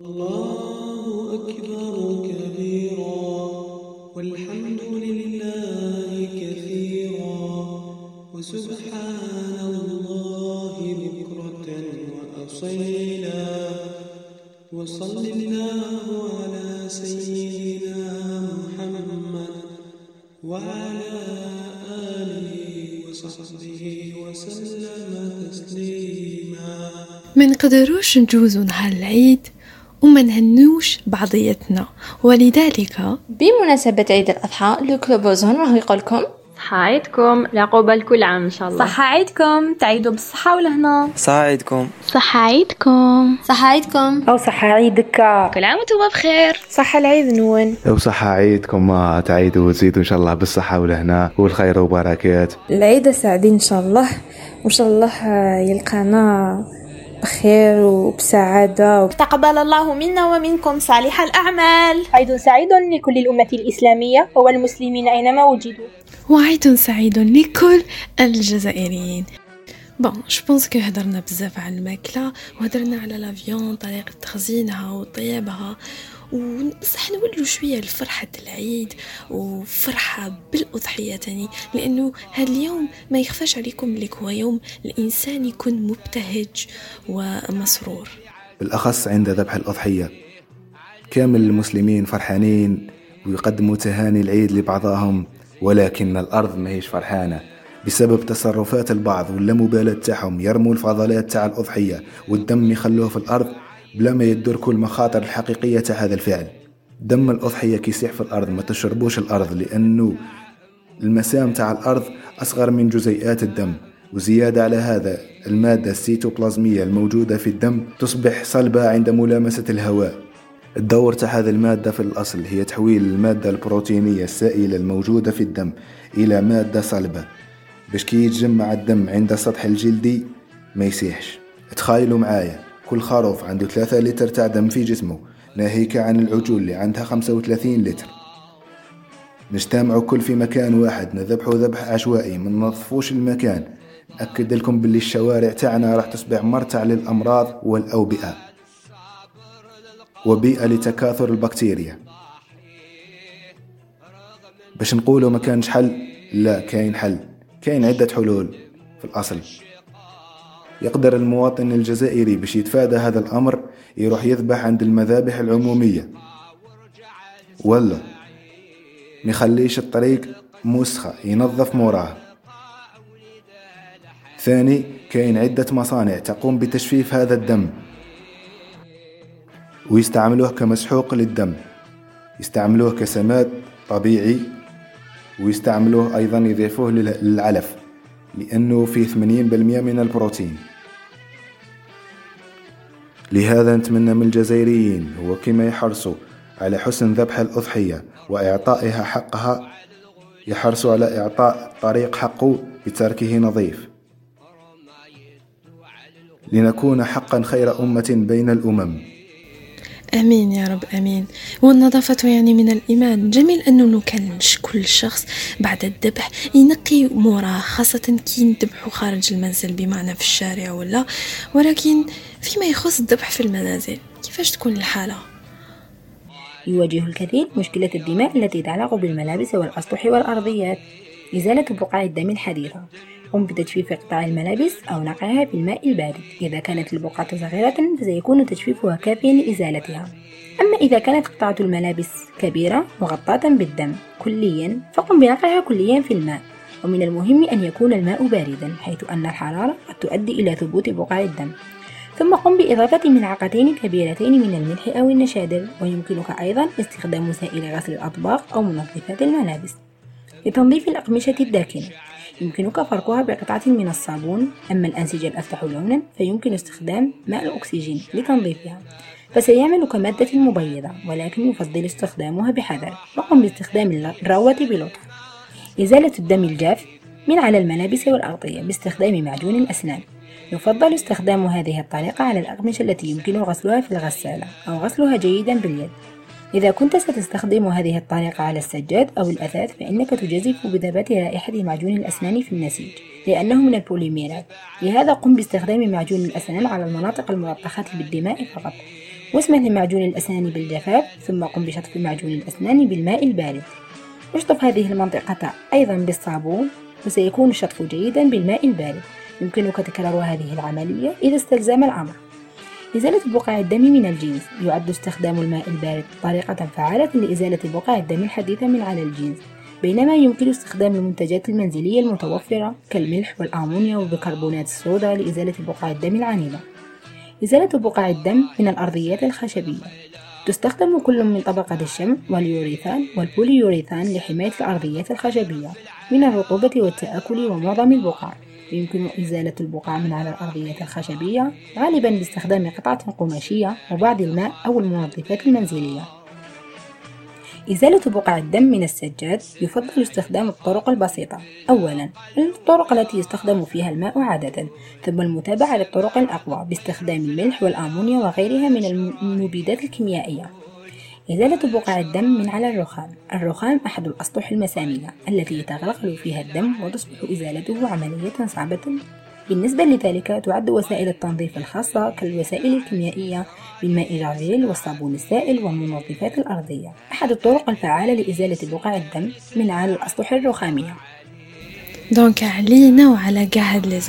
الله أكبر كبيرا والحمد لله كثيرا وسبحان الله بكرة وأصيلا وصل الله على سيدنا محمد وعلى آله وصحبه وسلم تسليما. ما نقدروش نجوزو نهار العيد وما نهنوش بعضيتنا. ولذلك بمناسبة عيد الأضحى لو كلوبوزون راهو يقولكم صحة عيدكم العقوبة لكل عام إن شاء الله. صحة عيدكم تعيدوا بالصحة والهنا صحة عيدكم. صحة عيدكم. صحة عيدكم. أو صحة عيدك. كل عام وأنتم بخير. صحة العيد نون. لو صحة عيدكم ما تعيدوا وتزيدوا إن شاء الله بالصحة والهنا والخير وبركات. العيد سعيدين إن شاء الله. وإن شاء الله يلقانا بخير وبسعادة تقبل الله منا ومنكم صالح الأعمال. عيد سعيد لكل الأمة الإسلامية والمسلمين أينما وجدوا. وعيد سعيد لكل الجزائريين. Bon je pense que هضرنا بزاف على الماكلة وهضرنا على la viande طريقة تخزينها وطيابها. وصح نولوا شوية لفرحة العيد وفرحة بالأضحية تاني لأنه هذا اليوم ما يخفاش عليكم لك هو يوم الإنسان يكون مبتهج ومسرور. بالأخص عند ذبح الأضحية. كامل المسلمين فرحانين ويقدموا تهاني العيد لبعضهم ولكن الأرض ما هيش فرحانة. بسبب تصرفات البعض واللامبالاة تاعهم يرموا الفضلات تاع الأضحية والدم يخلوه في الأرض بلا ما يدركوا المخاطر الحقيقية تاع هذا الفعل. دم الأضحية كيسيح في الأرض ما تشربوش الأرض لأنه المسام تاع الأرض أصغر من جزيئات الدم. وزيادة على هذا المادة السيتوبلازمية الموجودة في الدم تصبح صلبة عند ملامسة الهواء. الدور تاع هذه المادة في الأصل هي تحويل المادة البروتينية السائلة الموجودة في الدم إلى مادة صلبة باش كي يتجمع الدم عند سطح الجلدي ما يسيحش. تخيلوا معايا. كل خروف عنده ثلاثة لتر تاع دم في جسمه ناهيك عن العجول اللي عندها خمسة وثلاثين لتر. نجتمعوا كل في مكان واحد نذبحوا ذبح عشوائي ما ننظفوش المكان. نأكد لكم باللي الشوارع تاعنا راح تصبح مرتع للأمراض والأوبئة. وبيئة لتكاثر البكتيريا. باش نقولوا ما كانش حل؟ لا كاين حل. كاين عدة حلول في الأصل. يقدر المواطن الجزائري باش يتفادى هذا الأمر يروح يذبح عند المذابح العمومية. ولا ميخليش الطريق مسخة ينظف موراه. ثاني كاين عدة مصانع تقوم بتجفيف هذا الدم ويستعملوه كمسحوق للدم. يستعملوه كسماد طبيعي ويستعملوه أيضا يضيفوه للعلف. لأنه فيه 80% من البروتين. لهذا نتمنى من الجزائريين هو كما يحرصوا على حسن ذبح الأضحية وإعطائها حقها يحرصوا على إعطاء طريق حقه بتركه نظيف. لنكون حقا خير أمة بين الأمم. آمين يا رب آمين. والنظافة يعني من الإيمان. جميل أنه لو كان كل شخص بعد الذبح ينقي موراه خاصة كي نذبحوا خارج المنزل بمعنى في الشارع ولا. ولكن فيما يخص الذبح في المنازل كيفاش تكون الحالة؟ يواجه الكثير مشكلة الدماء التي تتعلق بالملابس والأسطح والأرضيات إزالة بقع الدم الحديثة. قم بتجفيف قطع الملابس أو نقعها بالماء البارد. إذا كانت البقعة صغيرة فسيكون تجفيفها كافيا لإزالتها. أما إذا كانت قطعة الملابس كبيرة مغطاة بالدم كليا فقم بنقعها كليا في الماء. ومن المهم أن يكون الماء باردا حيث أن الحرارة قد تؤدي إلى ثبوت بقع الدم. ثم قم بإضافة ملعقتين كبيرتين من الملح أو النشادر. ويمكنك أيضا استخدام سائل غسل الأطباق أو منظفات الملابس. لتنظيف الأقمشة الداكنة يمكنك فركها بقطعة من الصابون. أما الأنسجة الأفتح لونا فيمكن استخدام ماء الأكسجين لتنظيفها. فسيعمل كمادة مبيضة ولكن يفضل استخدامها بحذر وقم باستخدام الروة بلطف. إزالة الدم الجاف من على الملابس والأغطية باستخدام معجون الأسنان يفضل استخدام هذه الطريقة على الأقمشة التي يمكن غسلها في الغسالة أو غسلها جيدا باليد. إذا كنت ستستخدم هذه الطريقة على السجاد أو الأثاث فإنك تجازف بذبات رائحة معجون الأسنان في النسيج لأنه من البوليميرات. لهذا قم باستخدام معجون الأسنان على المناطق الملطخة بالدماء فقط. واسمح لمعجون الأسنان بالجفاف ثم قم بشطف معجون الأسنان بالماء البارد. اشطف هذه المنطقة أيضا بالصابون وسيكون الشطف جيدا بالماء البارد. يمكنك تكرار هذه العملية إذا استلزم الأمر. إزالة بقع الدم من الجنس. يعد استخدام الماء البارد طريقة فعالة لإزالة بقع الدم الحديثة من على الجنس بينما يمكن استخدام المنتجات المنزلية المتوفرة كالملح والأمونيا وبيكربونات الصودا لإزالة بقع الدم العنيدة. إزالة بقع الدم من الأرضيات الخشبية. تستخدم كل من طبقة الشمع واليوريثان والبوليوريثان لحماية الأرضيات الخشبية من الرطوبة والتآكل ومعظم البقع يمكن إزالة البقع من على الأرضيات الخشبية غالبا باستخدام قطعة قماشية وبعض الماء أو المنظفات المنزلية. إزالة بقع الدم من السجاد يفضل استخدام الطرق البسيطة. أولا الطرق التي يستخدم فيها الماء عادة ثم المتابعة للطرق الأقوى باستخدام الملح والأمونيا وغيرها من المبيدات الكيميائية. إزالة بقع الدم من على الرخام. الرخام أحد الأسطح المسامية التي يتغلغل فيها الدم وتصبح إزالته عملية صعبة. بالنسبة لذلك تعد وسائل التنظيف الخاصة كالوسائل الكيميائية بالماء الجارجيل والصابون السائل والمنظفات الأرضية. أحد الطرق الفعالة لإزالة بقع الدم من على الأسطح الرخامية. دونك علينا وعلى كاع هاد لي